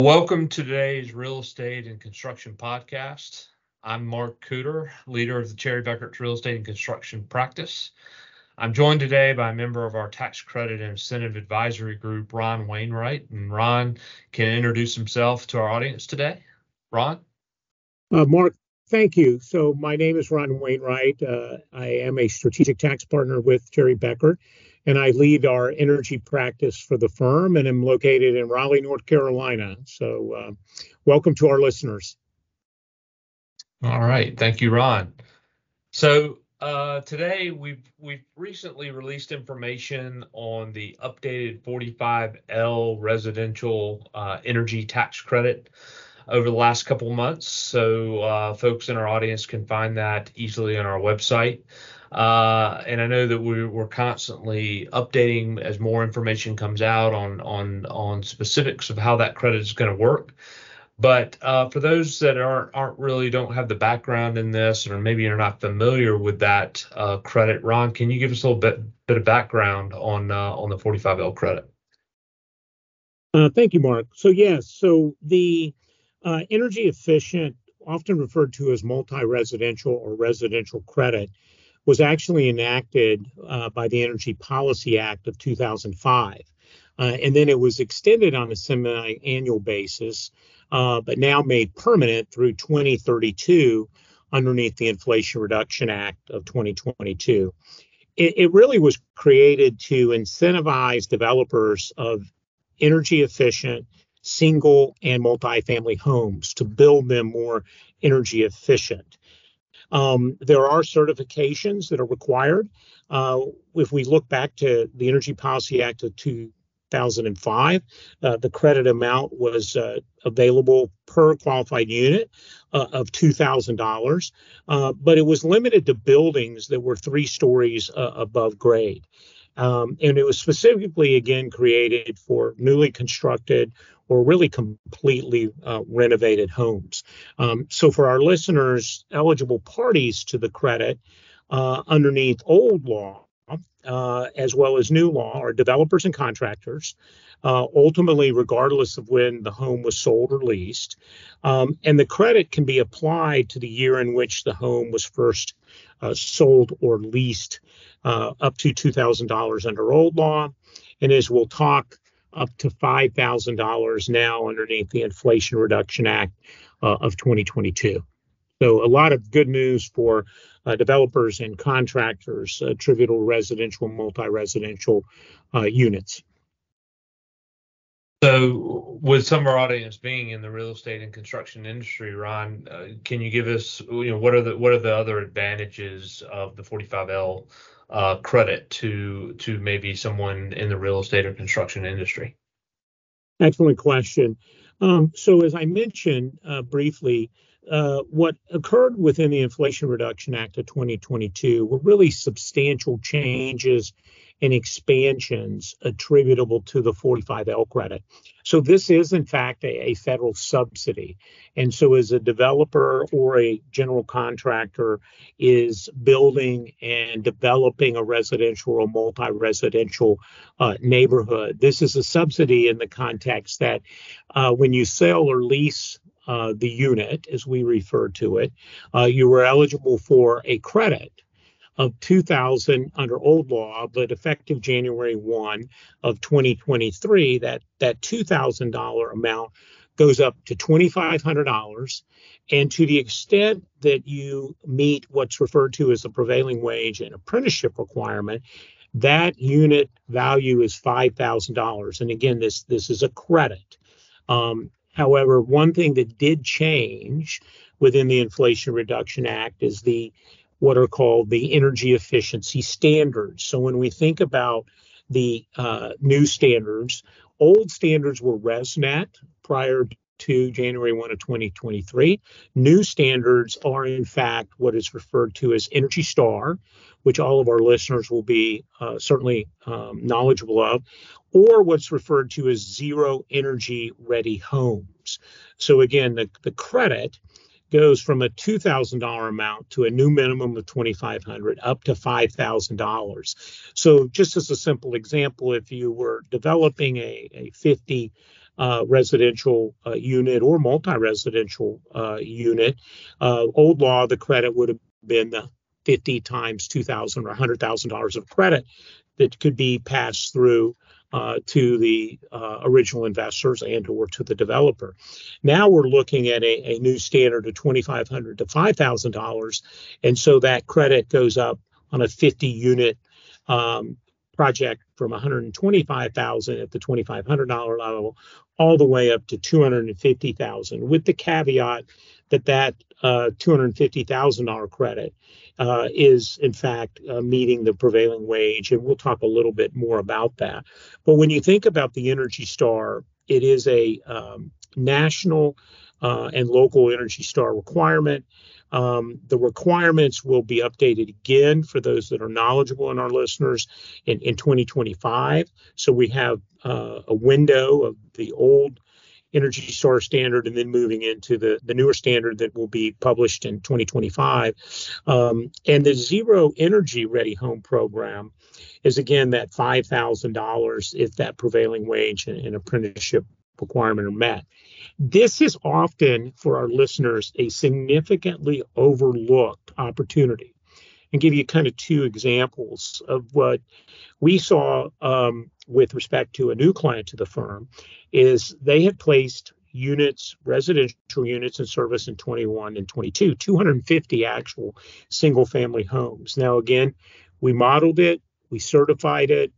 Welcome to today's Real Estate and Construction Podcast. I'm Mark Cooter, leader of the Cherry Bekaert Real Estate and Construction Practice. I'm joined today by a member of our Tax Credit and Incentive Advisory Group, Ron Wainwright. And Ron can introduce himself to our audience today. Ron? Uh, Mark, thank you. So, my name is Ron Wainwright. Uh, I am a strategic tax partner with Cherry Bekaert and I lead our energy practice for the firm and am located in Raleigh, North Carolina. So, uh, welcome to our listeners. All right, thank you, Ron. So uh, today we've we've recently released information on the updated 45L residential uh, energy tax credit over the last couple months. So uh, folks in our audience can find that easily on our website. Uh, and I know that we're, we're constantly updating as more information comes out on on on specifics of how that credit is going to work. But uh, for those that aren't aren't really don't have the background in this, or maybe you're not familiar with that uh, credit, Ron, can you give us a little bit bit of background on uh, on the 45L credit? Uh, thank you, Mark. So yes, so the uh, energy efficient, often referred to as multi-residential or residential credit, was actually enacted uh, by the Energy Policy Act of 2005. Uh, and then it was extended on a semi annual basis, uh, but now made permanent through 2032 underneath the Inflation Reduction Act of 2022. It, it really was created to incentivize developers of energy efficient single and multifamily homes to build them more energy efficient. Um, there are certifications that are required. Uh, if we look back to the Energy Policy Act of 2005, uh, the credit amount was uh, available per qualified unit uh, of $2,000, uh, but it was limited to buildings that were three stories uh, above grade. Um, and it was specifically again created for newly constructed or really completely uh, renovated homes. Um, so for our listeners, eligible parties to the credit uh, underneath old law uh, as well as new law are developers and contractors, uh, ultimately, regardless of when the home was sold or leased. Um, and the credit can be applied to the year in which the home was first uh, sold or leased uh, up to $2,000 under old law. And as we'll talk, up to $5,000 now underneath the Inflation Reduction Act uh, of 2022. So, a lot of good news for uh, developers and contractors, attributable residential, multi residential uh, units. So, with some of our audience being in the real estate and construction industry, Ron, uh, can you give us, you know, what are the what are the other advantages of the 45L uh, credit to to maybe someone in the real estate or construction industry? Excellent question. Um, so, as I mentioned uh, briefly, uh, what occurred within the Inflation Reduction Act of 2022 were really substantial changes and expansions attributable to the 45L credit. So this is in fact a, a, federal subsidy. And so as a developer or a general contractor is building and developing a residential or multi-residential uh, neighborhood, this is a subsidy in the context that uh, when you sell or lease uh, the unit, as we refer to it, uh, you were eligible for a credit of 2000 under old law, but effective January 1 of 2023, that, that $2,000 amount goes up to $2,500. And to the extent that you meet what's referred to as the prevailing wage and apprenticeship requirement, that unit value is $5,000. And again, this, this is a credit. Um, however, one thing that did change within the Inflation Reduction Act is the what are called the energy efficiency standards. So when we think about the uh, new standards, old standards were ResNet prior to January 1 of 2023. New standards are, in fact, what is referred to as Energy Star, which all of our listeners will be uh, certainly um, knowledgeable of, or what's referred to as Zero Energy Ready Homes. So, again, the, the credit goes from a $2,000 amount to a new minimum of 2,500 up to $5,000. So just as a simple example, if you were developing a, a 50 uh, residential uh, unit or multi-residential uh, unit. Uh, old law, the credit would have been the 50 times 2,000 or 100,000 dollars of credit that could be passed through uh, to the uh, original investors and or to the developer. Now we're looking at a, a new standard of 2,500 to 5,000 dollars, and so that credit goes up on a 50 unit um, project from 125,000 at the $2,500 level all the way up to 250,000 with the caveat that that uh, $250,000 credit uh, is in fact uh, meeting the prevailing wage and we'll talk a little bit more about that but when you think about the energy star it is a um, national uh, and local energy star requirement um, the requirements will be updated again for those that are knowledgeable in our listeners in, in 2025. So we have uh, a window of the old Energy Star standard and then moving into the, the newer standard that will be published in 2025. Um, and the Zero Energy Ready Home program is again that $5,000 if that prevailing wage and, and apprenticeship requirement are met. This is often for our listeners a significantly overlooked opportunity. And give you kind of two examples of what we saw um, with respect to a new client to the firm is they had placed units, residential units in service in 21 and 22, 250 actual single family homes. Now, again, we modeled it, we certified it,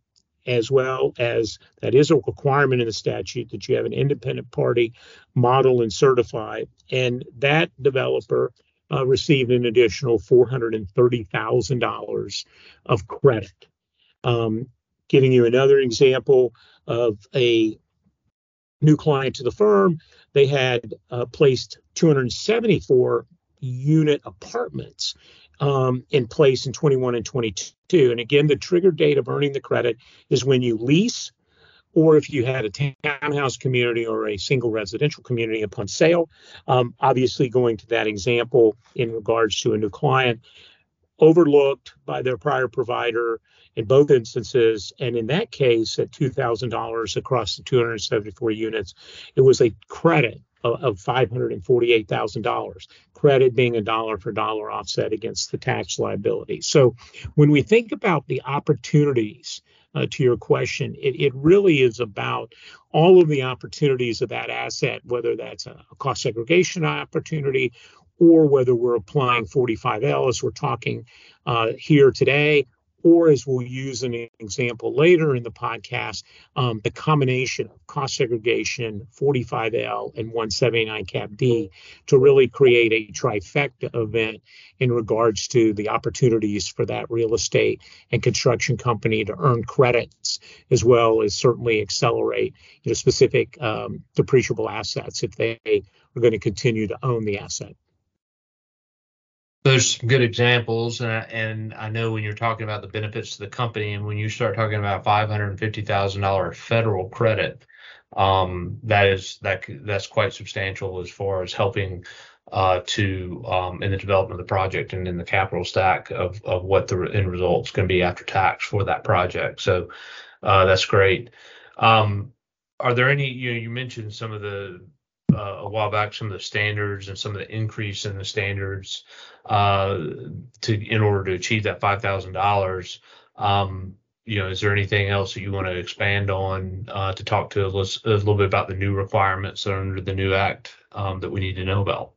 as well as that is a requirement in the statute that you have an independent party model and certify. And that developer uh, received an additional $430,000 of credit. Um, giving you another example of a new client to the firm, they had uh, placed 274 unit apartments um, in place in 21 and 22. And again, the trigger date of earning the credit is when you lease or if you had a townhouse community or a single residential community upon sale. Um, obviously, going to that example in regards to a new client, overlooked by their prior provider in both instances. And in that case, at $2,000 across the 274 units, it was a credit of $548,000, credit being a dollar for dollar offset against the tax liability. So when we think about the opportunities uh, to your question, it, it really is about all of the opportunities of that asset, whether that's a cost segregation opportunity or whether we're applying 45L as we're talking uh, here today, or as we'll use an example later in the podcast, um, the combination of cost segregation, 45L, and 179 cap D to really create a trifecta event in regards to the opportunities for that real estate and construction company to earn credits, as well as certainly accelerate you know, specific um, depreciable assets if they are going to continue to own the asset there's some good examples, and I, and I know when you're talking about the benefits to the company, and when you start talking about five hundred and fifty thousand dollar federal credit, um, that is that that's quite substantial as far as helping uh, to um, in the development of the project and in the capital stack of of what the end result is going to be after tax for that project. So uh, that's great. Um, are there any you know you mentioned some of the uh, a while back some of the standards and some of the increase in the standards uh, to in order to achieve that five thousand um, dollars. You know, is there anything else that you want to expand on uh, to talk to us a little bit about the new requirements under the new act um, that we need to know about?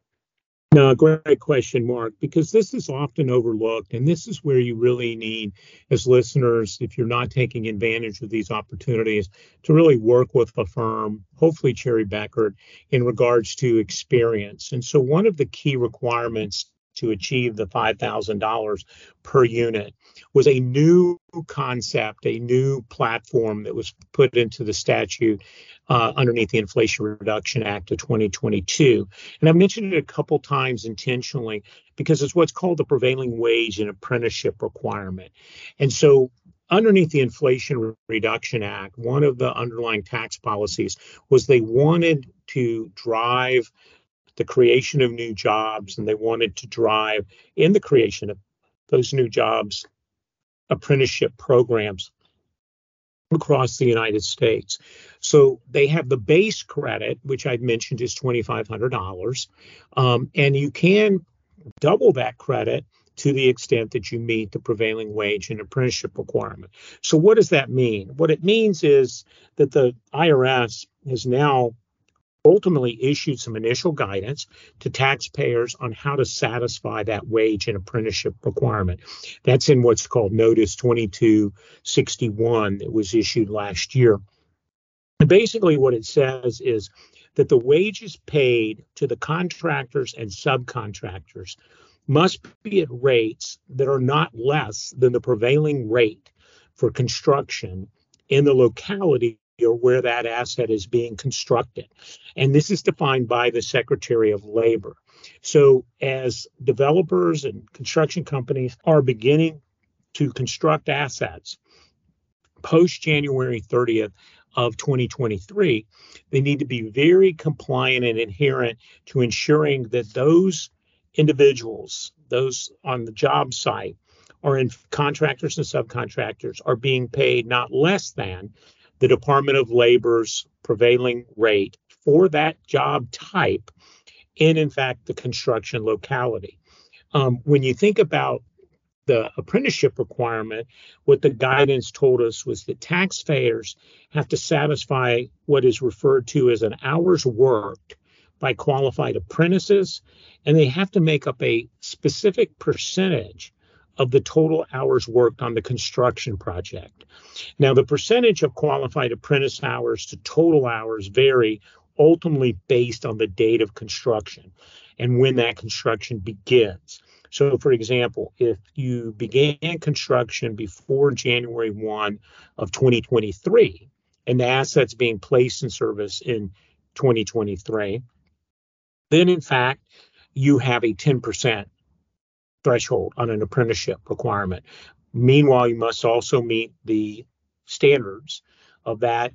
No, great question, Mark, because this is often overlooked. And this is where you really need, as listeners, if you're not taking advantage of these opportunities, to really work with a firm, hopefully Cherry Bekaert, in regards to experience. And so, one of the key requirements to achieve the $5,000 per unit was a new concept, a new platform that was put into the statute uh, underneath the Inflation Reduction Act of 2022. And I've mentioned it a couple times intentionally because it's what's called the prevailing wage and apprenticeship requirement. And so underneath the Inflation Reduction Act, one of the underlying tax policies was they wanted to drive the creation of new jobs, and they wanted to drive in the creation of those new jobs apprenticeship programs across the United States. So they have the base credit, which I've mentioned is $2,500, um, and you can double that credit to the extent that you meet the prevailing wage and apprenticeship requirement. So, what does that mean? What it means is that the IRS has now ultimately issued some initial guidance to taxpayers on how to satisfy that wage and apprenticeship requirement. That's in what's called Notice 2261 that was issued last year. And basically, what it says is that the wages paid to the contractors and subcontractors must be at rates that are not less than the prevailing rate for construction in the locality or where that asset is being constructed. And this is defined by the Secretary of Labor. So, as developers and construction companies are beginning to construct assets post January 30th of 2023, they need to be very compliant and adherent to ensuring that those individuals, those on the job site, or in contractors and subcontractors, are being paid not less than the Department of Labor's prevailing rate for that job type in, in fact, the construction locality. Um, when you think about the apprenticeship requirement, what the guidance told us was that taxpayers have to satisfy what is referred to as an hours worked by qualified apprentices, and they have to make up a specific percentage of the total hours worked on the construction project. Now, the percentage of qualified apprentice hours to total hours vary ultimately based on the date of construction and when that construction begins. So, for example, if you began construction before January 1 of 2023 and the assets being placed in service in 2023, then in fact, you have a 10% threshold on an apprenticeship requirement. Meanwhile, you must also meet the standards of that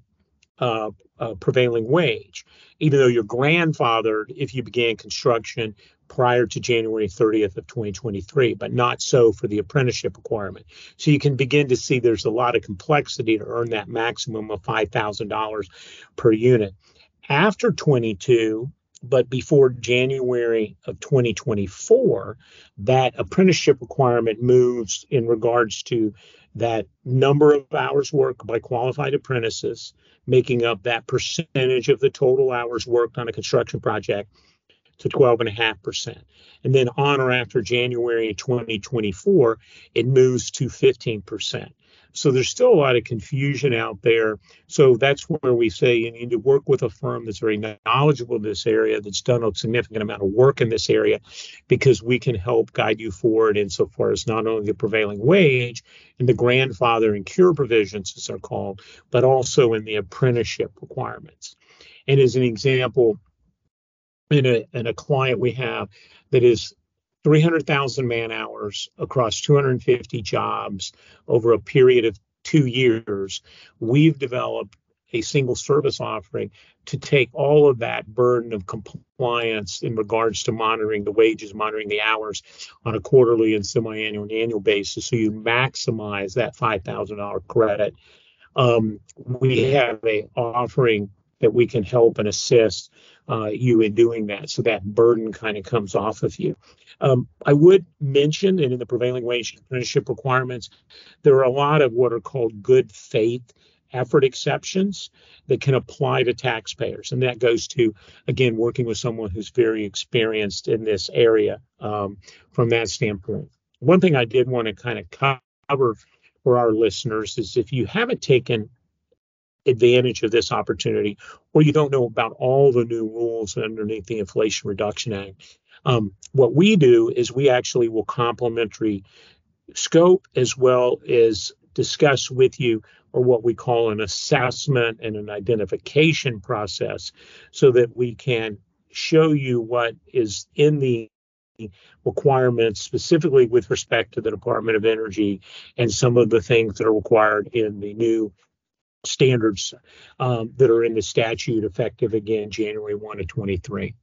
uh, uh, prevailing wage, even though you're grandfathered if you began construction prior to January 30th of 2023, but not so for the apprenticeship requirement. So you can begin to see there's a lot of complexity to earn that maximum of $5,000 per unit. After 22, but before January of 2024, that apprenticeship requirement moves in regards to that number of hours worked by qualified apprentices, making up that percentage of the total hours worked on a construction project to 12.5%. And then on or after January 2024, it moves to 15%. So there's still a lot of confusion out there. So that's where we say you need to work with a firm that's very knowledgeable in this area, that's done a significant amount of work in this area, because we can help guide you forward insofar as not only the prevailing wage and the grandfather and cure provisions, as they're called, but also in the apprenticeship requirements. And as an example, in a, in a client we have that is 300,000 man hours across 250 jobs over a period of two years, we've developed a single service offering to take all of that burden of compliance in regards to monitoring the wages, monitoring the hours on a quarterly and semi-annual and annual basis. So you maximize that $5,000 credit. Um, we have a offering that we can help and assist uh, you in doing that. So that burden kind of comes off of you. Um, I would mention that in the prevailing wage apprenticeship requirements, there are a lot of what are called good faith effort exceptions that can apply to taxpayers. And that goes to, again, working with someone who's very experienced in this area um, from that standpoint. One thing I did want to kind of cover for our listeners is if you haven't taken advantage of this opportunity, or you don't know about all the new rules underneath the Inflation Reduction Act. Um, what we do is we actually will complimentary scope as well as discuss with you or what we call an assessment and an identification process so that we can show you what is in the requirements specifically with respect to the Department of Energy and some of the things that are required in the new standards um, that are in the statute effective again January 1 of 23.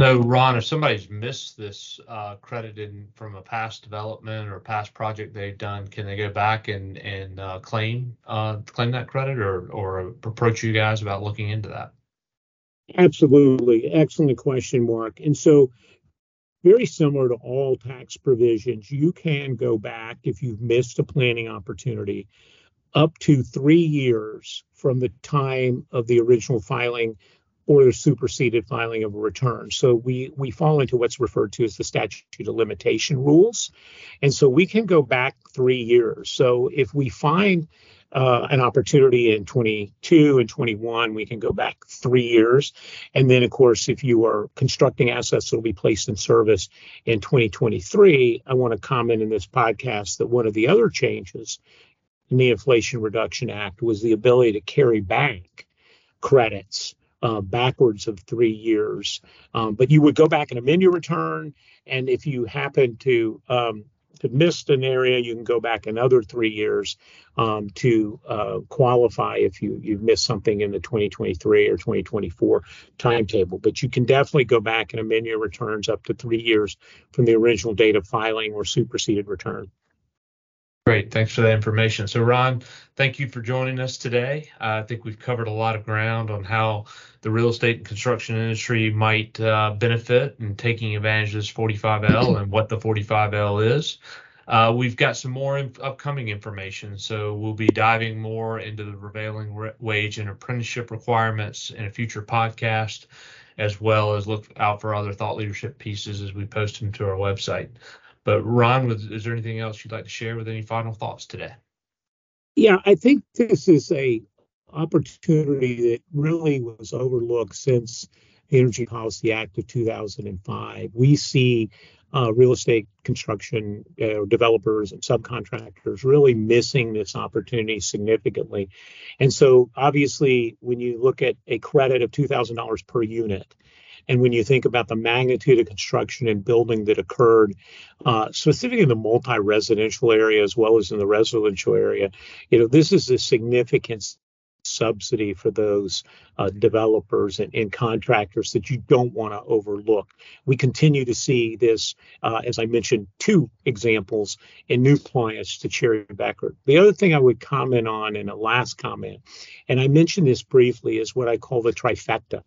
So, Ron, if somebody's missed this uh, credit in from a past development or past project they've done, can they go back and and uh, claim uh, claim that credit or or approach you guys about looking into that? Absolutely, excellent question, Mark. And so, very similar to all tax provisions, you can go back if you've missed a planning opportunity up to three years from the time of the original filing or the superseded filing of a return. So we we fall into what's referred to as the statute of limitation rules, and so we can go back three years. So if we find uh, an opportunity in 22 and 21, we can go back three years. And then, of course, if you are constructing assets that will be placed in service in 2023, I want to comment in this podcast that one of the other changes in the Inflation Reduction Act was the ability to carry back credits uh, backwards of three years. Um, but you would go back and amend your return, and if you happen to um, to miss an area, you can go back another three years um, to uh, qualify if you you missed something in the 2023 or 2024 timetable. But you can definitely go back and amend your returns up to three years from the original date of filing or superseded return. Great. Thanks for that information. So, Ron, thank you for joining us today. Uh, I think we've covered a lot of ground on how the real estate and construction industry might uh, benefit in taking advantage of this 45L and what the 45L is. Uh, we've got some more upcoming information, so we'll be diving more into the prevailing re- wage and apprenticeship requirements in a future podcast, as well as look out for other thought leadership pieces as we post them to our website. But Ron, is there anything else you'd like to share with any final thoughts today? Yeah, I think this is a opportunity that really was overlooked since the Energy Policy Act of 2005. We see uh, real estate construction uh, developers and subcontractors really missing this opportunity significantly. And so, obviously, when you look at a credit of $2,000 per unit, and when you think about the magnitude of construction and building that occurred, uh, specifically in the multi-residential area as well as in the residential area, you know, this is a significant subsidy for those uh, developers and, and, contractors that you don't want to overlook. We continue to see this, uh, as I mentioned, two examples in new clients to Cherry Bekaert. The other thing I would comment on in a last comment, and I mentioned this briefly, is what I call the trifecta.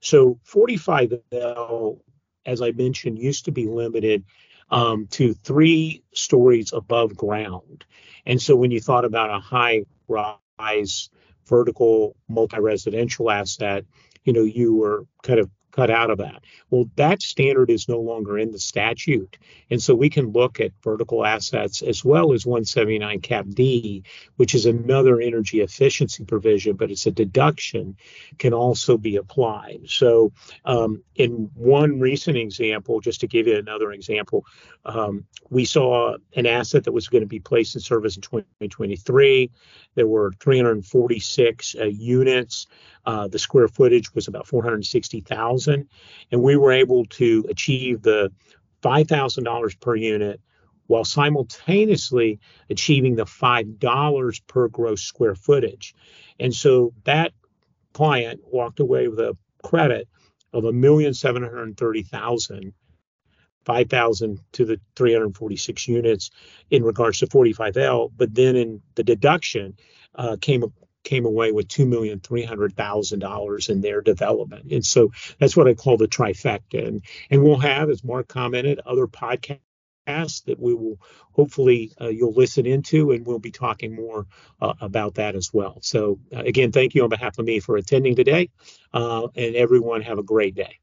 So 45L, as I mentioned, used to be limited um, to three stories above ground. And so when you thought about a high rise vertical multi-residential asset, you know, you were kind of cut out of that. Well, that standard is no longer in the statute. And so we can look at vertical assets as well as 179 cap D, which is another energy efficiency provision, but it's a deduction can also be applied. So um, in one recent example, just to give you another example, um, we saw an asset that was going to be placed in service in 2023. There were 346 uh, units. Uh, the square footage was about 460,000, and we were able to achieve the $5,000 per unit while simultaneously achieving the $5 per gross square footage. And so that client walked away with a credit of a million seven hundred thirty thousand, five thousand to the 346 units in regards to 45L, but then in the deduction uh, came came away with two million three hundred thousand dollars in their development. And so that's what I call the trifecta. And and we'll have, as Mark commented, other podcasts that we will hopefully uh, you'll listen into, and we'll be talking more uh, about that as well. So uh, again, thank you on behalf of me for attending today, uh, and everyone have a great day.